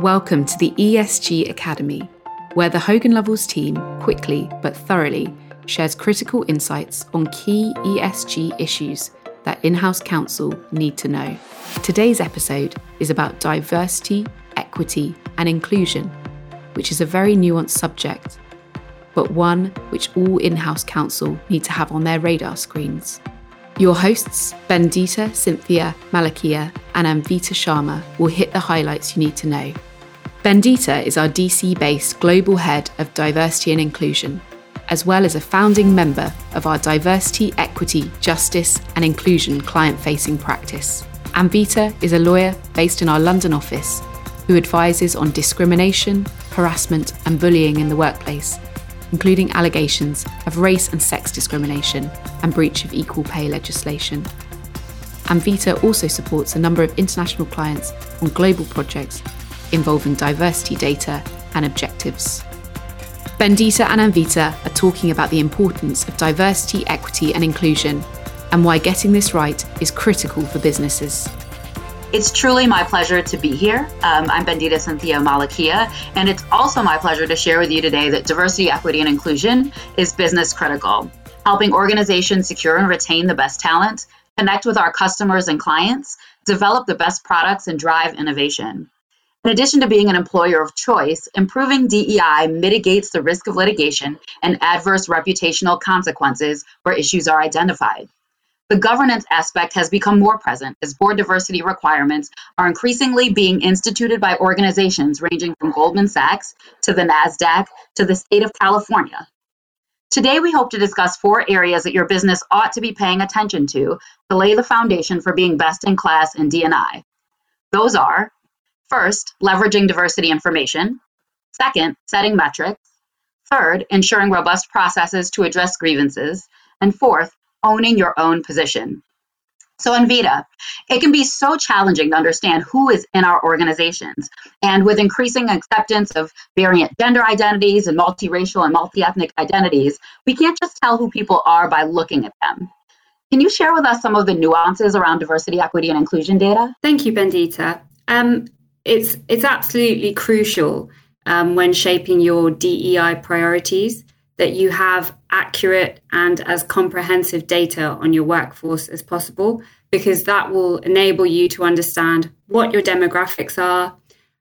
Welcome to the ESG Academy, where the Hogan Lovells team quickly but thoroughly shares critical insights on key ESG issues that in house counsel need to know. Today's episode is about diversity, equity, and inclusion, which is a very nuanced subject, but one which all in house counsel need to have on their radar screens. Your hosts, Bendita Cynthia Malakia and Anvita Sharma, will hit the highlights you need to know. Bendita is our DC based global head of diversity and inclusion, as well as a founding member of our diversity, equity, justice, and inclusion client facing practice. Anvita is a lawyer based in our London office who advises on discrimination, harassment, and bullying in the workplace including allegations of race and sex discrimination and breach of equal pay legislation. Anvita also supports a number of international clients on global projects involving diversity data and objectives. Bendita and Anvita are talking about the importance of diversity, equity, and inclusion, and why getting this right is critical for businesses. It's truly my pleasure to be here. Um, I'm Bendita Cynthia Malakia, and it's also my pleasure to share with you today that diversity, equity, and inclusion is business critical, helping organizations secure and retain the best talent, connect with our customers and clients, develop the best products, and drive innovation. In addition to being an employer of choice, improving DEI mitigates the risk of litigation and adverse reputational consequences where issues are identified. The governance aspect has become more present as board diversity requirements are increasingly being instituted by organizations ranging from Goldman Sachs to the NASDAQ to the state of California. Today, we hope to discuss four areas that your business ought to be paying attention to to lay the foundation for being best in class in D&I. Those are first, leveraging diversity information, second, setting metrics, third, ensuring robust processes to address grievances, and fourth, owning your own position. So, Anvita, it can be so challenging to understand who is in our organizations. And with increasing acceptance of variant gender identities and multiracial and multi-ethnic identities, we can't just tell who people are by looking at them. Can you share with us some of the nuances around diversity, equity, and inclusion data? Thank you, Bendita. Um, it's it's absolutely crucial um, when shaping your DEI priorities that you have accurate and as comprehensive data on your workforce as possible, because that will enable you to understand what your demographics are,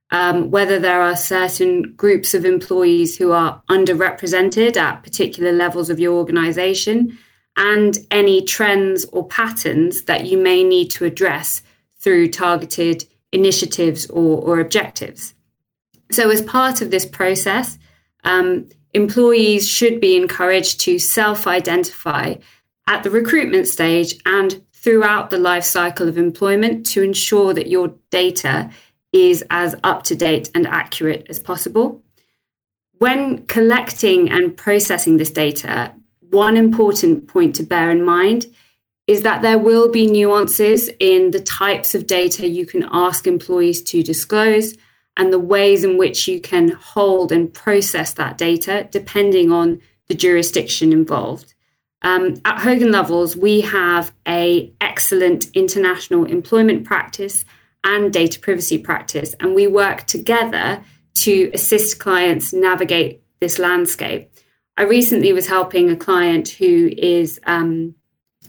um, whether there are certain groups of employees who are underrepresented at particular levels of your organization, and any trends or patterns that you may need to address through targeted initiatives or, or objectives. So, as part of this process, um, employees should be encouraged to self identify at the recruitment stage and throughout the life cycle of employment to ensure that your data is as up to date and accurate as possible. When collecting and processing this data, one important point to bear in mind is that there will be nuances in the types of data you can ask employees to disclose and the ways in which you can hold and process that data depending on the jurisdiction involved. Um, at Hogan Lovells, we have a excellent international employment practice and data privacy practice, and we work together to assist clients navigate this landscape. I recently was helping a client who is um,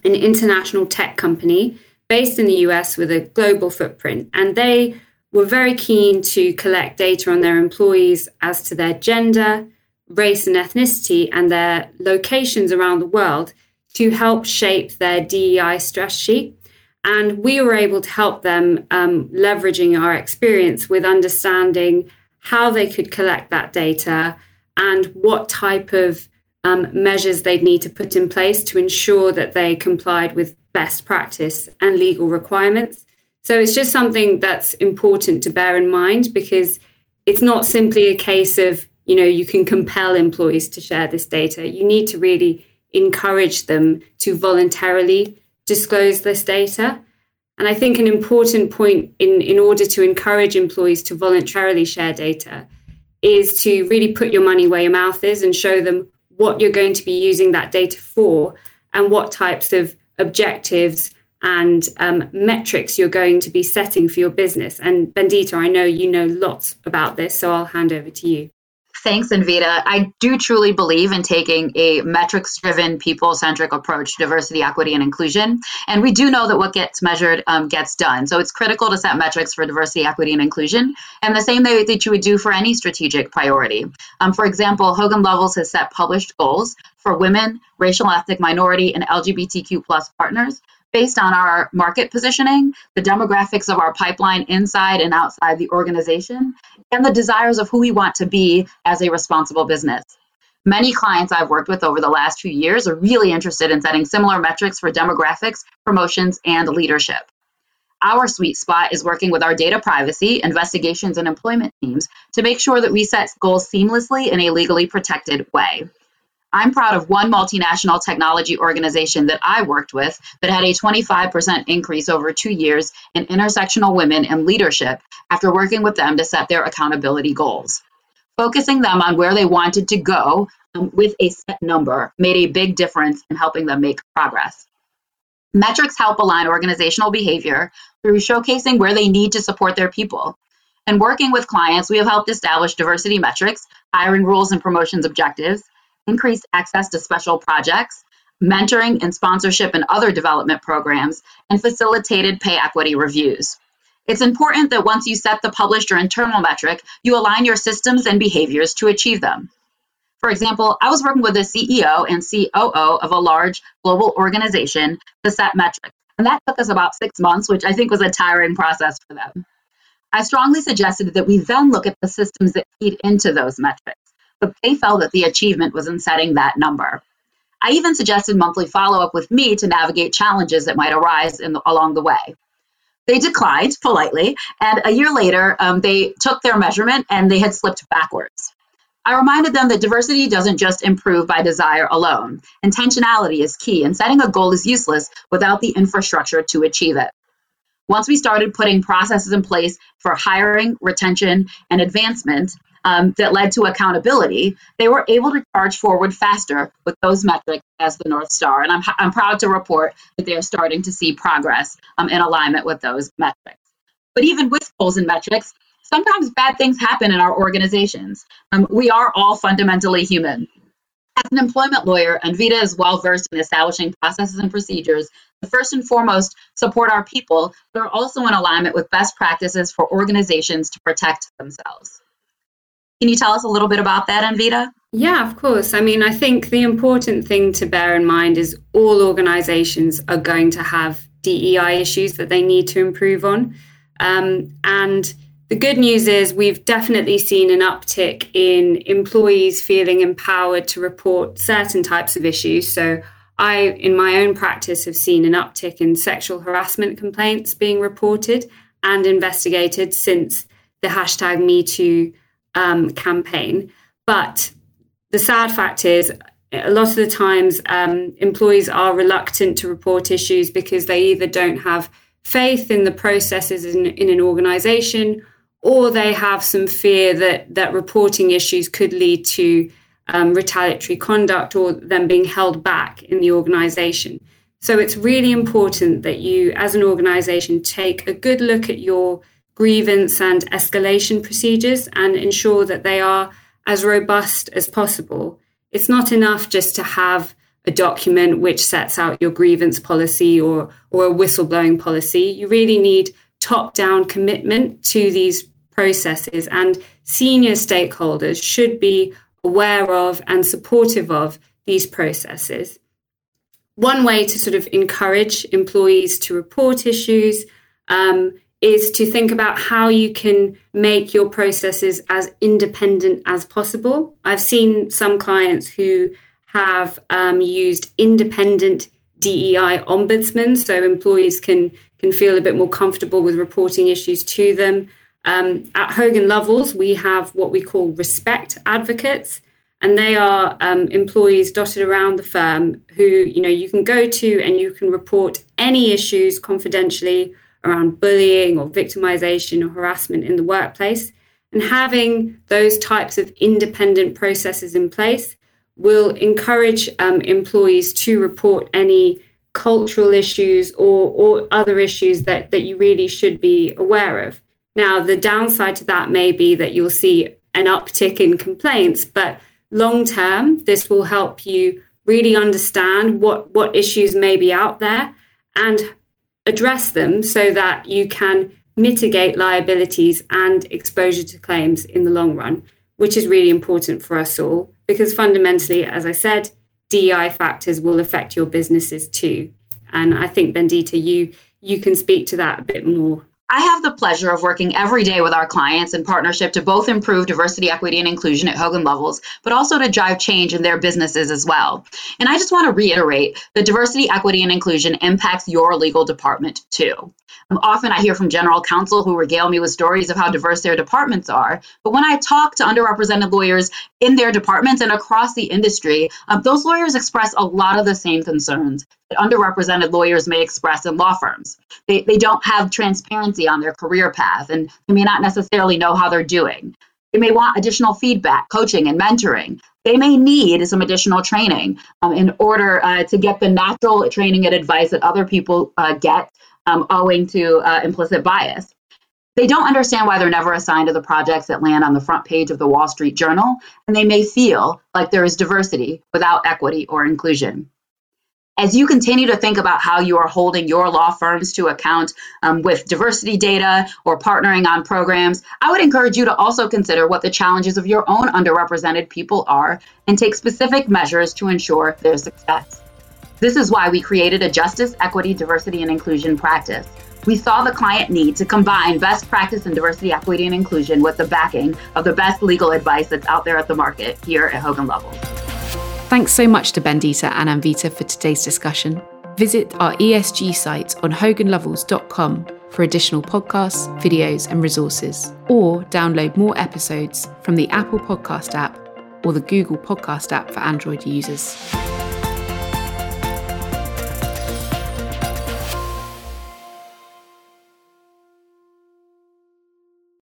an international tech company based in the US with a global footprint, and they were very keen to collect data on their employees as to their gender, race, and ethnicity, and their locations around the world to help shape their DEI strategy. And we were able to help them um, leveraging our experience with understanding how they could collect that data and what type of um, measures they'd need to put in place to ensure that they complied with best practice and legal requirements. So it's just something that's important to bear in mind because it's not simply a case of, you know, you can compel employees to share this data. You need to really encourage them to voluntarily disclose this data. And I think an important point in, in order to encourage employees to voluntarily share data is to really put your money where your mouth is and show them what you're going to be using that data for and what types of objectives and um, metrics you're going to be setting for your business. And Bendita, I know you know lots about this, so I'll hand over to you. Thanks, Anvita. I do truly believe in taking a metrics driven, people centric approach to diversity, equity, and inclusion. And we do know that what gets measured um, gets done. So it's critical to set metrics for diversity, equity, and inclusion, and the same way that you would do for any strategic priority. Um, for example, Hogan Lovells has set published goals for women, racial ethnic minority, and LGBTQ plus partners based on our market positioning, the demographics of our pipeline inside and outside the organization, and the desires of who we want to be as a responsible business. Many clients I've worked with over the last few years are really interested in setting similar metrics for demographics, promotions, and leadership. Our sweet spot is working with our data privacy, investigations, and employment teams to make sure that we set goals seamlessly in a legally protected way. I'm proud of one multinational technology organization that I worked with that had a 25% increase over two years in intersectional women in leadership after working with them to set their accountability goals. Focusing them on where they wanted to go um, with a set number made a big difference in helping them make progress. Metrics help align organizational behavior through showcasing where they need to support their people. And working with clients, we have helped establish diversity metrics, hiring rules and promotions objectives, increased access to special projects, mentoring and sponsorship and other development programs, and facilitated pay equity reviews. It's important that once you set the published or internal metric, you align your systems and behaviors to achieve them. For example, I was working with the CEO and COO of a large global organization to set metrics, and that took us about six months, which I think was a tiring process for them. I strongly suggested that we then look at the systems that feed into those metrics but they felt that the achievement was in setting that number. I even suggested monthly follow up with me to navigate challenges that might arise the, along the way. They declined politely, and a year later, um, they took their measurement and they had slipped backwards. I reminded them that diversity doesn't just improve by desire alone. Intentionality is key, and setting a goal is useless without the infrastructure to achieve it. Once we started putting processes in place for hiring, retention, and advancement, um, that led to accountability, they were able to charge forward faster with those metrics as the North Star. And I'm, I'm proud to report that they are starting to see progress um, in alignment with those metrics. But even with goals and metrics, sometimes bad things happen in our organizations. Um, we are all fundamentally human. As an employment lawyer, Anvita is well versed in establishing processes and procedures that first and foremost support our people, but are also in alignment with best practices for organizations to protect themselves. Can you tell us a little bit about that, Anvita? Yeah, of course. I mean, I think the important thing to bear in mind is all organizations are going to have DEI issues that they need to improve on. Um, and the good news is we've definitely seen an uptick in employees feeling empowered to report certain types of issues. So, I, in my own practice, have seen an uptick in sexual harassment complaints being reported and investigated since the hashtag MeToo um, campaign. But the sad fact is, a lot of the times, um, employees are reluctant to report issues because they either don't have faith in the processes in, in an organization or they have some fear that, that reporting issues could lead to um, retaliatory conduct or them being held back in the organization. So it's really important that you, as an organization, take a good look at your grievance and escalation procedures and ensure that they are as robust as possible. It's not enough just to have a document which sets out your grievance policy or, or a whistleblowing policy. You really need top down commitment to these processes, and senior stakeholders should be aware of and supportive of these processes. One way to sort of encourage employees to report issues um, is to think about how you can make your processes as independent as possible. I've seen some clients who have um, used independent DEI ombudsmen, so employees can can feel a bit more comfortable with reporting issues to them. Um, at Hogan Lovells, we have what we call respect advocates, and they are um, employees dotted around the firm who you know you can go to and you can report any issues confidentially around bullying or victimization or harassment in the workplace. And having those types of independent processes in place will encourage um, employees to report any cultural issues or, or other issues that, that you really should be aware of. Now, the downside to that may be that you'll see an uptick in complaints, but long term, this will help you really understand what, what issues may be out there and address them so that you can mitigate liabilities and exposure to claims in the long run, which is really important for us all because fundamentally, as I said, DEI factors will affect your businesses too. And I think Bendita, you you can speak to that a bit more. I have the pleasure of working every day with our clients in partnership to both improve diversity, equity, and inclusion at Hogan Lovells, but also to drive change in their businesses as well. And I just want to reiterate that diversity, equity, and inclusion impacts your legal department too. Um, often I hear from general counsel who regale me with stories of how diverse their departments are. But when I talk to underrepresented lawyers in their departments and across the industry, um, those lawyers express a lot of the same concerns underrepresented lawyers may express in law firms. They, they don't have transparency on their career path and they may not necessarily know how they're doing. They may want additional feedback, coaching, and mentoring. They may need some additional training um, in order uh, to get the natural training and advice that other people uh, get um, owing to uh, implicit bias. They don't understand why they're never assigned to the projects that land on the front page of the Wall Street Journal, and they may feel like there is diversity without equity or inclusion. As you continue to think about how you are holding your law firms to account um, with diversity data or partnering on programs, I would encourage you to also consider what the challenges of your own underrepresented people are and take specific measures to ensure their success. This is why we created a justice, equity, diversity, and inclusion practice. We saw the client need to combine best practice in diversity, equity, and inclusion with the backing of the best legal advice that's out there at the market here at Hogan Lovells. Thanks so much to Bendita and Anvita for today's discussion. Visit our ESG site on hoganlovells.com for additional podcasts, videos, and resources, or download more episodes from the Apple Podcast app or the Google Podcast app for Android users.